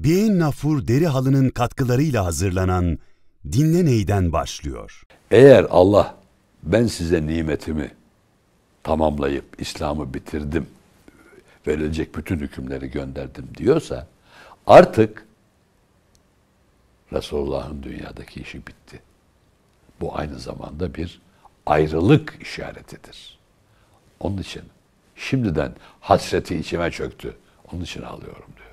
Beyin Nafur deri halının katkılarıyla hazırlanan Dinle Ney'den başlıyor. Eğer Allah ben size nimetimi tamamlayıp İslam'ı bitirdim, verilecek bütün hükümleri gönderdim diyorsa artık Resulullah'ın dünyadaki işi bitti. Bu aynı zamanda bir ayrılık işaretidir. Onun için şimdiden hasreti içime çöktü. Onun için ağlıyorum diyor.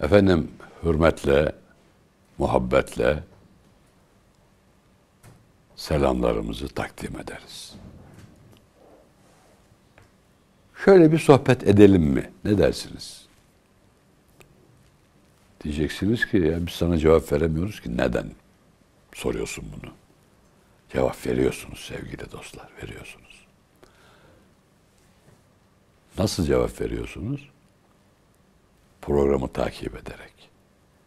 Efendim hürmetle, muhabbetle selamlarımızı takdim ederiz. Şöyle bir sohbet edelim mi? Ne dersiniz? Diyeceksiniz ki ya biz sana cevap veremiyoruz ki neden soruyorsun bunu? Cevap veriyorsunuz sevgili dostlar, veriyorsunuz. Nasıl cevap veriyorsunuz? Programı takip ederek.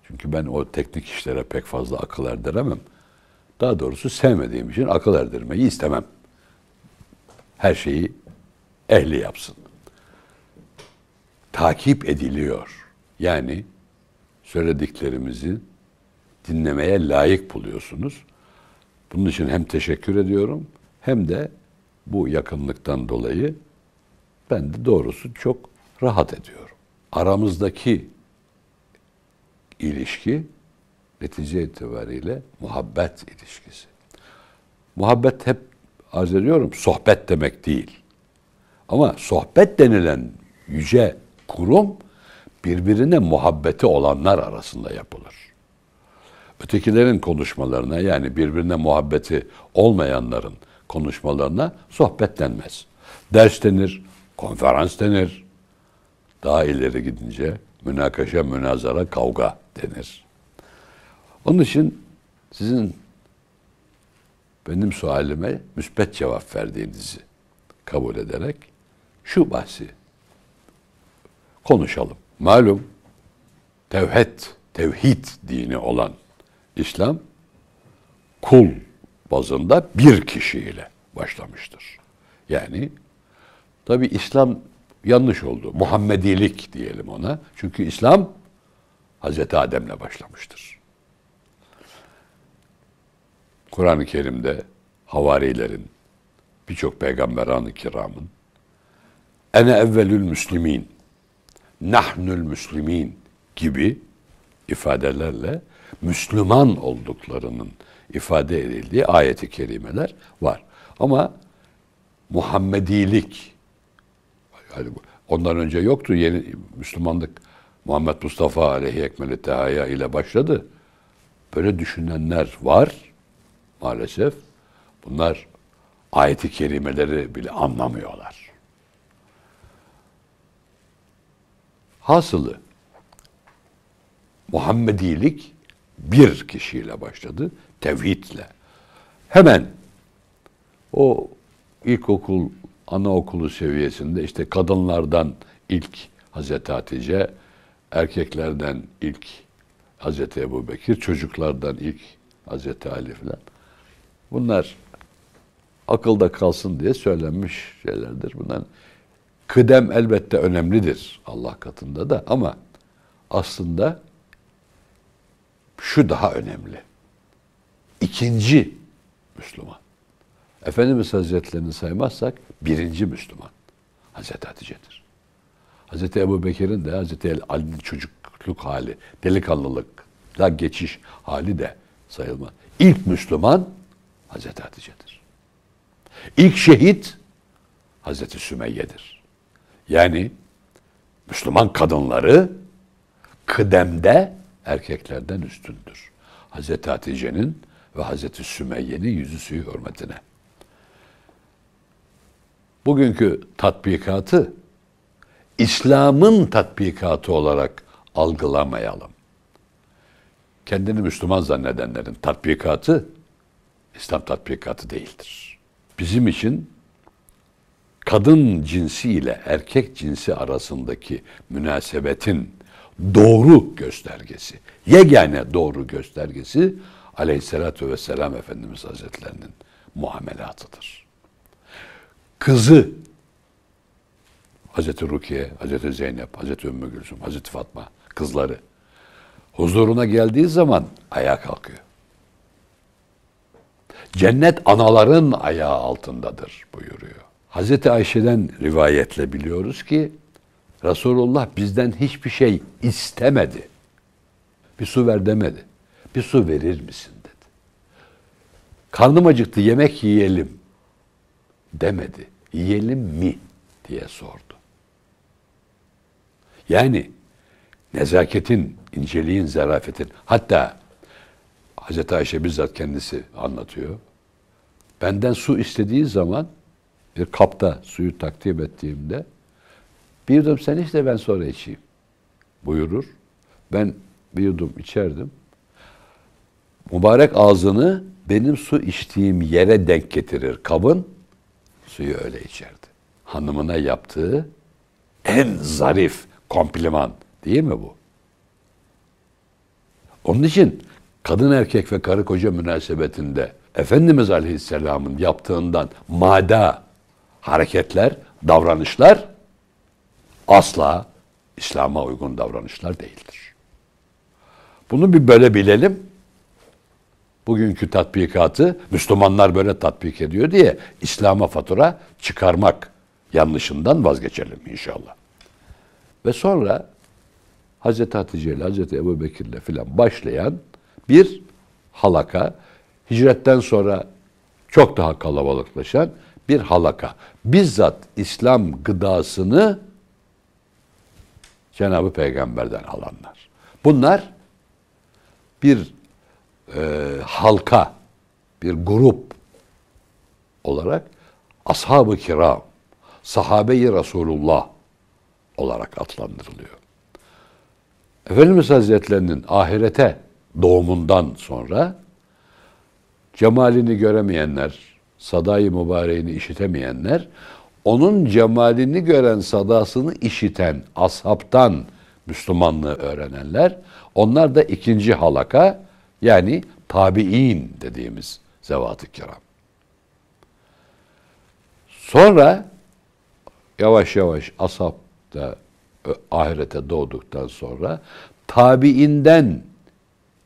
Çünkü ben o teknik işlere pek fazla akıl erdiremem. Daha doğrusu sevmediğim için akıl erdirmeyi istemem. Her şeyi ehli yapsın. Takip ediliyor. Yani söylediklerimizi dinlemeye layık buluyorsunuz. Bunun için hem teşekkür ediyorum hem de bu yakınlıktan dolayı ben de doğrusu çok rahat ediyorum. Aramızdaki ilişki netice itibariyle muhabbet ilişkisi. Muhabbet hep arz ediyorum sohbet demek değil. Ama sohbet denilen yüce kurum birbirine muhabbeti olanlar arasında yapılır. Ötekilerin konuşmalarına yani birbirine muhabbeti olmayanların konuşmalarına sohbet denmez. Ders denir, konferans denir. Daha ileri gidince münakaşa, münazara, kavga denir. Onun için sizin benim sualime müspet cevap verdiğinizi kabul ederek şu bahsi konuşalım. Malum tevhid, tevhid dini olan İslam kul bazında bir kişiyle başlamıştır. Yani tabi İslam yanlış oldu. Muhammedilik diyelim ona. Çünkü İslam Hazreti Adem'le başlamıştır. Kur'an-ı Kerim'de havarilerin, birçok peygamberan-ı kiramın ene evvelül müslimin, nahnül müslimin gibi ifadelerle Müslüman olduklarının ifade edildiği ayeti kerimeler var. Ama Muhammedilik yani ondan önce yoktu. Yeni Müslümanlık Muhammed Mustafa aleyhi ekmeli tehaya ile başladı. Böyle düşünenler var maalesef. Bunlar ayeti kerimeleri bile anlamıyorlar. Hasılı Muhammedilik bir kişiyle başladı, tevhidle. Hemen o ilkokul, anaokulu seviyesinde işte kadınlardan ilk Hazreti Hatice, erkeklerden ilk Hazreti Ebu Bekir, çocuklardan ilk Hazreti Ali falan. Bunlar akılda kalsın diye söylenmiş şeylerdir. Bundan kıdem elbette önemlidir Allah katında da ama aslında şu daha önemli. İkinci Müslüman. Efendimiz Hazretlerini saymazsak birinci Müslüman Hazreti Hatice'dir. Hazreti Ebu Bekir'in de Hazreti Ali'nin çocukluk hali, delikanlılıkla geçiş hali de sayılmaz. İlk Müslüman Hazreti Hatice'dir. İlk şehit Hazreti Sümeyye'dir. Yani Müslüman kadınları kıdemde erkeklerden üstündür. Hazreti Hatice'nin ve Hazreti Sümeyye'nin yüzü suyu hürmetine. Bugünkü tatbikatı İslam'ın tatbikatı olarak algılamayalım. Kendini Müslüman zannedenlerin tatbikatı İslam tatbikatı değildir. Bizim için kadın cinsi ile erkek cinsi arasındaki münasebetin doğru göstergesi, yegane doğru göstergesi aleyhissalatü vesselam Efendimiz Hazretlerinin muamelatıdır. Kızı Hazreti Rukiye, Hazreti Zeynep, Hazreti Ümmü Gülsüm, Hazreti Fatma kızları huzuruna geldiği zaman ayağa kalkıyor. Cennet anaların ayağı altındadır buyuruyor. Hazreti Ayşe'den rivayetle biliyoruz ki Resulullah bizden hiçbir şey istemedi. Bir su ver demedi. Bir su verir misin dedi. Karnım acıktı yemek yiyelim demedi. Yiyelim mi diye sordu. Yani nezaketin, inceliğin, zarafetin hatta Hazreti Ayşe bizzat kendisi anlatıyor. Benden su istediği zaman bir kapta suyu takdim ettiğimde bir yudum sen iç de ben sonra içeyim buyurur. Ben bir yudum içerdim. Mübarek ağzını benim su içtiğim yere denk getirir kabın. Suyu öyle içerdi. Hanımına yaptığı en zarif kompliman değil mi bu? Onun için kadın erkek ve karı koca münasebetinde Efendimiz Aleyhisselam'ın yaptığından mada hareketler, davranışlar asla İslam'a uygun davranışlar değildir. Bunu bir böyle bilelim. Bugünkü tatbikatı Müslümanlar böyle tatbik ediyor diye İslam'a fatura çıkarmak yanlışından vazgeçelim inşallah. Ve sonra Hazreti Hatice ile Hazreti Ebu Bekir ile filan başlayan bir halaka, hicretten sonra çok daha kalabalıklaşan bir halaka. Bizzat İslam gıdasını Cenab-ı Peygamber'den alanlar. Bunlar bir e, halka, bir grup olarak ashab-ı kiram, sahabe-i Resulullah olarak adlandırılıyor. Efendimiz Hazretlerinin ahirete doğumundan sonra cemalini göremeyenler, sadayı mübareğini işitemeyenler, onun cemalini gören sadasını işiten ashabtan Müslümanlığı öğrenenler, onlar da ikinci halaka yani tabi'in dediğimiz zevat-ı kiram. Sonra yavaş yavaş ashab da ahirete doğduktan sonra tabiinden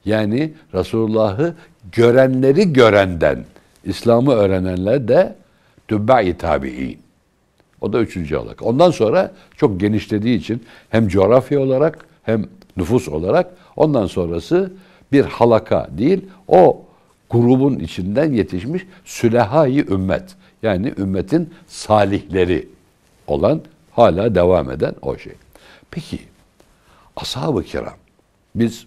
yani Resulullah'ı görenleri görenden İslam'ı öğrenenler de tübba-i tabi'in. O da üçüncü halaka. Ondan sonra çok genişlediği için hem coğrafya olarak hem nüfus olarak ondan sonrası bir halaka değil, o grubun içinden yetişmiş sülehai ümmet. Yani ümmetin salihleri olan hala devam eden o şey. Peki ashab-ı kiram biz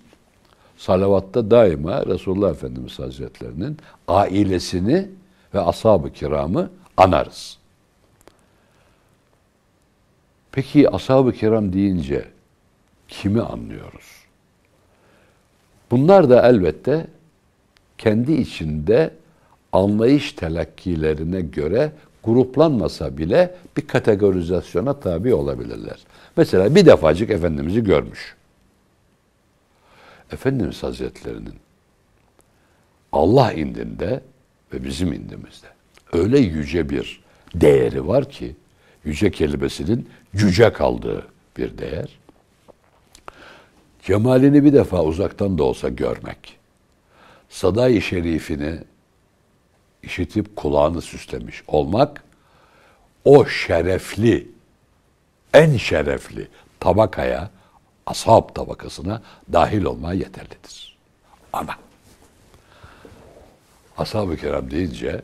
salavatta daima Resulullah Efendimiz Hazretlerinin ailesini ve ashab-ı kiramı anarız. Peki ashab-ı kiram deyince kimi anlıyoruz? Bunlar da elbette kendi içinde anlayış telakkilerine göre gruplanmasa bile bir kategorizasyona tabi olabilirler. Mesela bir defacık Efendimiz'i görmüş. Efendimiz Hazretlerinin Allah indinde ve bizim indimizde öyle yüce bir değeri var ki yüce kelimesinin cüce kaldığı bir değer. Cemalini bir defa uzaktan da olsa görmek, saday-ı şerifini işitip kulağını süslemiş olmak, o şerefli, en şerefli tabakaya, ashab tabakasına dahil olmaya yeterlidir. Ama ashab-ı kiram deyince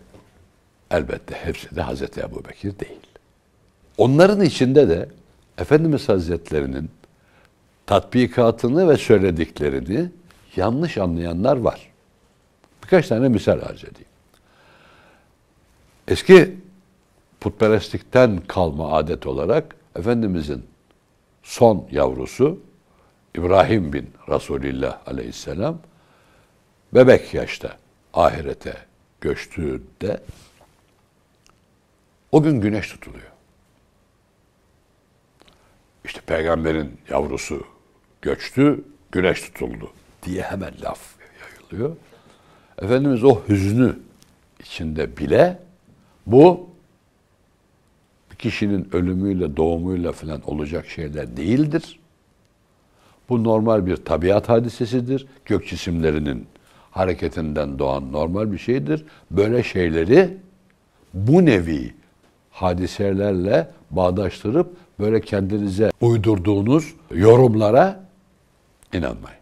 elbette hepsi de Hazreti Ebu Bekir değil. Onların içinde de Efendimiz Hazretlerinin tatbikatını ve söylediklerini yanlış anlayanlar var. Birkaç tane misal arz edeyim. Eski putperestlikten kalma adet olarak Efendimizin son yavrusu İbrahim bin Resulillah aleyhisselam bebek yaşta ahirete göçtüğünde o gün güneş tutuluyor. İşte peygamberin yavrusu göçtü, güneş tutuldu diye hemen laf yayılıyor. Efendimiz o hüznü içinde bile bu bir kişinin ölümüyle, doğumuyla falan olacak şeyler değildir. Bu normal bir tabiat hadisesidir. Gök cisimlerinin hareketinden doğan normal bir şeydir. Böyle şeyleri bu nevi hadiselerle bağdaştırıp böyle kendinize uydurduğunuz yorumlara inanmayın.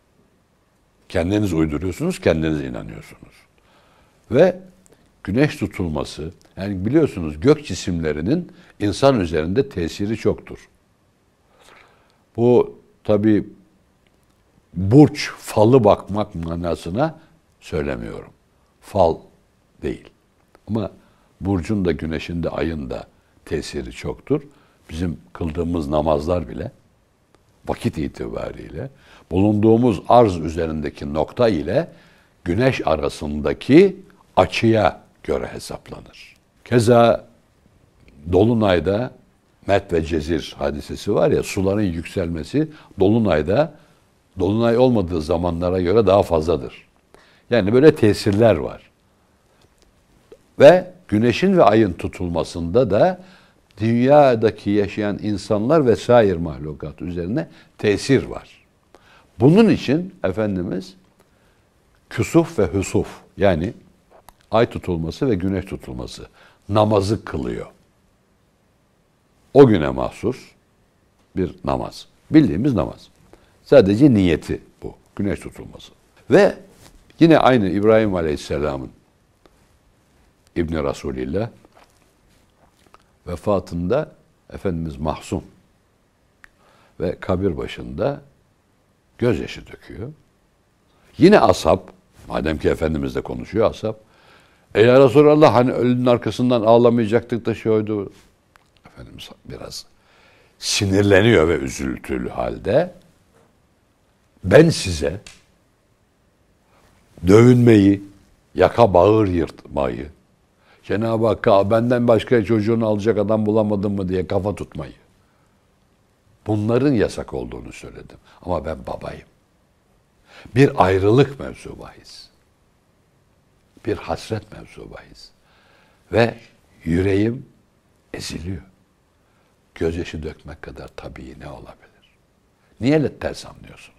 Kendiniz uyduruyorsunuz, kendiniz inanıyorsunuz. Ve güneş tutulması, yani biliyorsunuz gök cisimlerinin insan üzerinde tesiri çoktur. Bu tabi burç, falı bakmak manasına söylemiyorum. Fal değil. Ama burcun da güneşin de ayın da tesiri çoktur. Bizim kıldığımız namazlar bile vakit itibariyle bulunduğumuz arz üzerindeki nokta ile güneş arasındaki açıya göre hesaplanır. Keza Dolunay'da Met ve Cezir hadisesi var ya suların yükselmesi Dolunay'da Dolunay olmadığı zamanlara göre daha fazladır. Yani böyle tesirler var. Ve güneşin ve ayın tutulmasında da dünyadaki yaşayan insanlar ve sair mahlukat üzerine tesir var. Bunun için Efendimiz küsuf ve hüsuf yani ay tutulması ve güneş tutulması namazı kılıyor. O güne mahsus bir namaz. Bildiğimiz namaz. Sadece niyeti bu. Güneş tutulması. Ve yine aynı İbrahim Aleyhisselam'ın İbni Resulillah vefatında Efendimiz mahzun ve kabir başında gözyaşı döküyor. Yine asap, madem ki Efendimiz de konuşuyor asap, e ya Resulallah hani ölünün arkasından ağlamayacaktık da şuydu. Efendimiz biraz sinirleniyor ve üzüntülü halde ben size dövünmeyi, yaka bağır yırtmayı, Cenab-ı Hakk'a benden başka çocuğunu alacak adam bulamadım mı diye kafa tutmayı. Bunların yasak olduğunu söyledim. Ama ben babayım. Bir ayrılık mevzu bahis. Bir hasret mevzu bahis. Ve yüreğim eziliyor. Gözyaşı dökmek kadar tabii ne olabilir? Niye ters anlıyorsunuz?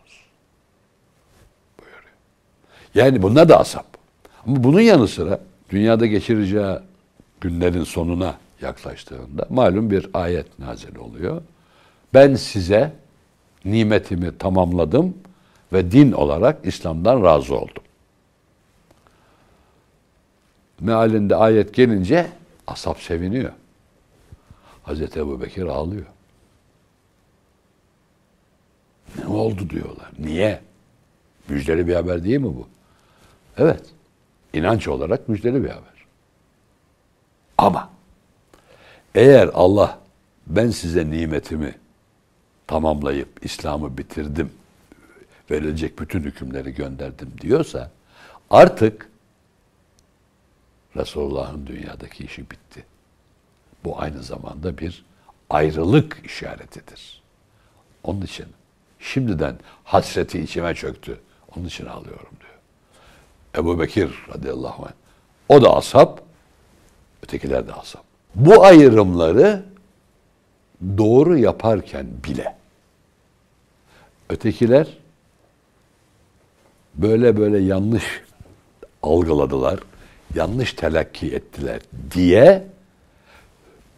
Yani bunlar da asap. Ama bunun yanı sıra dünyada geçireceği günlerin sonuna yaklaştığında malum bir ayet nazil oluyor. Ben size nimetimi tamamladım ve din olarak İslam'dan razı oldum. Mealinde ayet gelince asap seviniyor. Hazreti Ebu Bekir ağlıyor. Ne oldu diyorlar. Niye? Müjdeli bir haber değil mi bu? Evet. İnanç olarak müjdeli bir haber. Ama eğer Allah ben size nimetimi tamamlayıp İslam'ı bitirdim, verilecek bütün hükümleri gönderdim diyorsa artık Resulullah'ın dünyadaki işi bitti. Bu aynı zamanda bir ayrılık işaretidir. Onun için şimdiden hasreti içime çöktü. Onun için ağlıyorum diyor. Ebu Bekir radıyallahu anh. O da asap, ötekiler de asap. Bu ayrımları doğru yaparken bile ötekiler böyle böyle yanlış algıladılar, yanlış telakki ettiler diye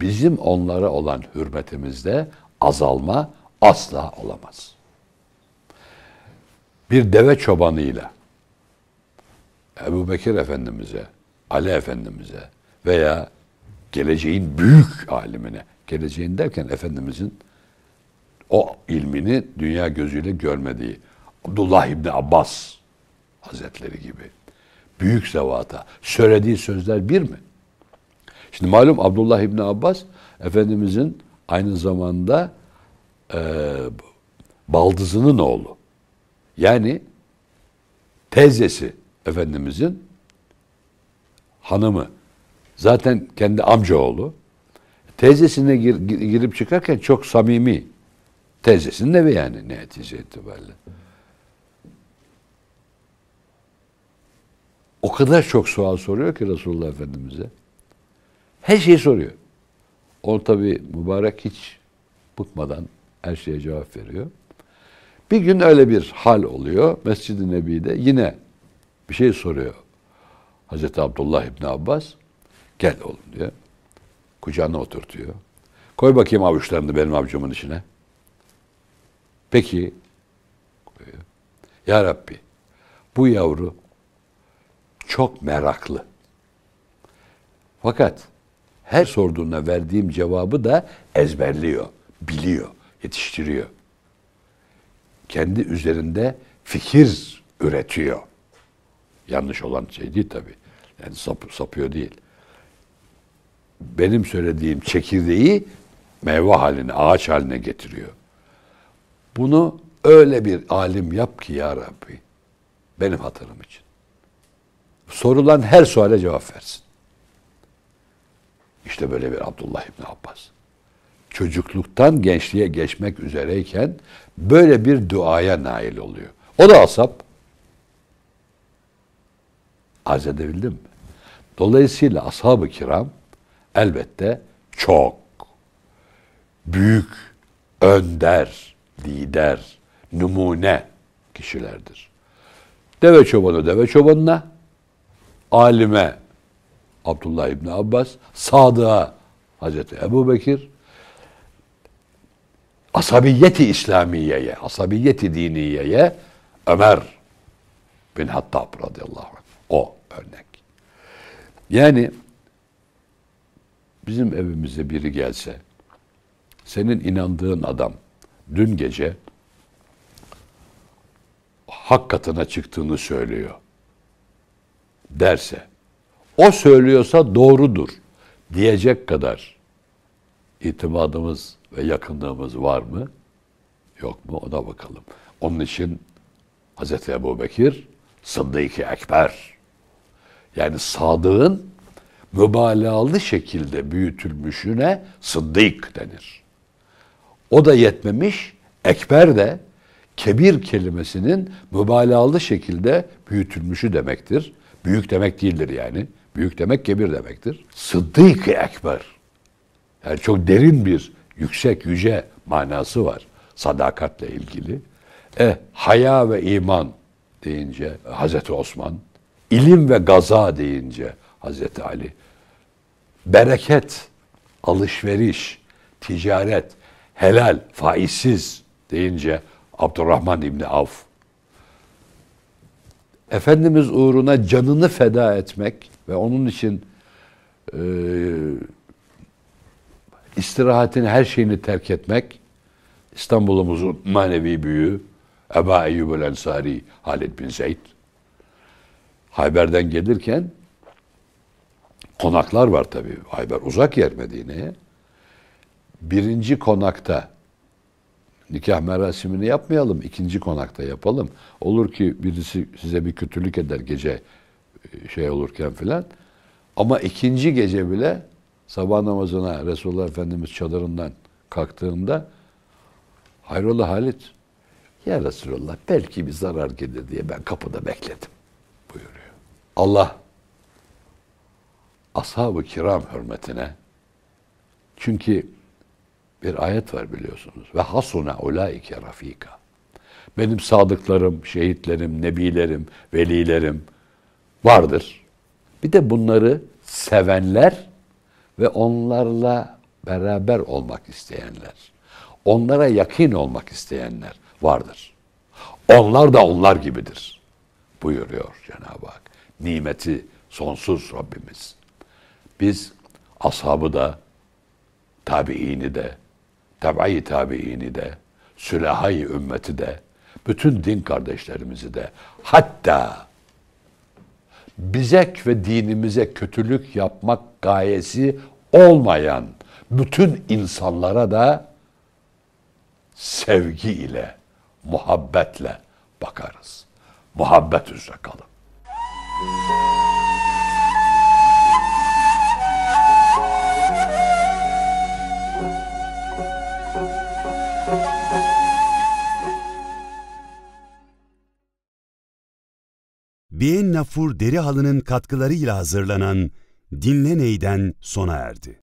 bizim onlara olan hürmetimizde azalma asla olamaz. Bir deve çobanıyla Ebu Bekir Efendimiz'e, Ali Efendimiz'e veya geleceğin büyük alimine, geleceğin derken Efendimiz'in o ilmini dünya gözüyle görmediği Abdullah İbni Abbas Hazretleri gibi büyük zevata söylediği sözler bir mi? Şimdi malum Abdullah İbni Abbas Efendimizin aynı zamanda e, baldızının oğlu. Yani teyzesi Efendimizin hanımı. Zaten kendi amcaoğlu. Teyzesine gir, girip çıkarken çok samimi. Teyzesinin evi yani netice itibariyle. o kadar çok sual soruyor ki Resulullah Efendimiz'e. Her şeyi soruyor. O tabi mübarek hiç bıkmadan her şeye cevap veriyor. Bir gün öyle bir hal oluyor. Mescid-i Nebi'de yine bir şey soruyor. Hazreti Abdullah İbni Abbas. Gel oğlum diyor. Kucağına oturtuyor. Koy bakayım avuçlarını benim avucumun içine. Peki. Koyuyor. Ya Rabbi bu yavru çok meraklı. Fakat her sorduğuna verdiğim cevabı da ezberliyor, biliyor, yetiştiriyor. Kendi üzerinde fikir üretiyor. Yanlış olan şey değil tabii. Yani sap, sapıyor değil. Benim söylediğim çekirdeği meyve haline, ağaç haline getiriyor. Bunu öyle bir alim yap ki ya Rabbi. Benim hatırım için. Sorulan her suale cevap versin. İşte böyle bir Abdullah İbni Abbas. Çocukluktan gençliğe geçmek üzereyken böyle bir duaya nail oluyor. O da asap. Arz edebildim mi? Dolayısıyla ashab-ı kiram elbette çok büyük, önder, lider, numune kişilerdir. Deve çobanı deve çobanına, alime Abdullah İbni Abbas, Sadık'a Hazreti Ebu Bekir, asabiyeti İslamiye'ye, asabiyeti diniyeye Ömer bin Hattab radıyallahu anh. O örnek. Yani bizim evimize biri gelse, senin inandığın adam dün gece hak katına çıktığını söylüyor derse, o söylüyorsa doğrudur diyecek kadar itimadımız ve yakınlığımız var mı? Yok mu? Ona bakalım. Onun için Hz. Ebu Bekir Sıddık-ı Ekber yani sadığın mübalağalı şekilde büyütülmüşüne sıddık denir. O da yetmemiş, ekber de kebir kelimesinin mübalağalı şekilde büyütülmüşü demektir. Büyük demek değildir yani. Büyük demek kebir demektir. Sıddık-ı ekber. Yani çok derin bir, yüksek, yüce manası var sadakatle ilgili. E, haya ve iman deyince Hazreti Osman, ilim ve gaza deyince Hazreti Ali, bereket, alışveriş, ticaret, helal, faizsiz deyince Abdurrahman İbni Avf. Efendimiz uğruna canını feda etmek ve onun için e, istirahatin her şeyini terk etmek İstanbul'umuzun manevi büyüğü Eba Eyyub el Ensari Halid bin Zeyd Hayber'den gelirken konaklar var tabii. Hayber uzak yer Medine'ye. Birinci konakta nikah merasimini yapmayalım, ikinci konakta yapalım. Olur ki birisi size bir kötülük eder gece e, şey olurken filan. Ama ikinci gece bile sabah namazına Resulullah Efendimiz çadırından kalktığında hayrola Halit ya Resulullah belki bir zarar gelir diye ben kapıda bekledim buyuruyor. Allah ashab-ı kiram hürmetine çünkü bir ayet var biliyorsunuz. Ve hasuna ulaike rafika. Benim sadıklarım, şehitlerim, nebilerim, velilerim vardır. Bir de bunları sevenler ve onlarla beraber olmak isteyenler, onlara yakın olmak isteyenler vardır. Onlar da onlar gibidir buyuruyor Cenab-ı Hak. Nimeti sonsuz Rabbimiz. Biz ashabı da, tabiini de, tabi tabiini de, sülahayı ümmeti de, bütün din kardeşlerimizi de, hatta bize ve dinimize kötülük yapmak gayesi olmayan bütün insanlara da sevgi ile, muhabbetle bakarız. Muhabbet üzere kalın. Bien Nafur deri halının katkılarıyla hazırlanan Dinle Ney'den sona erdi.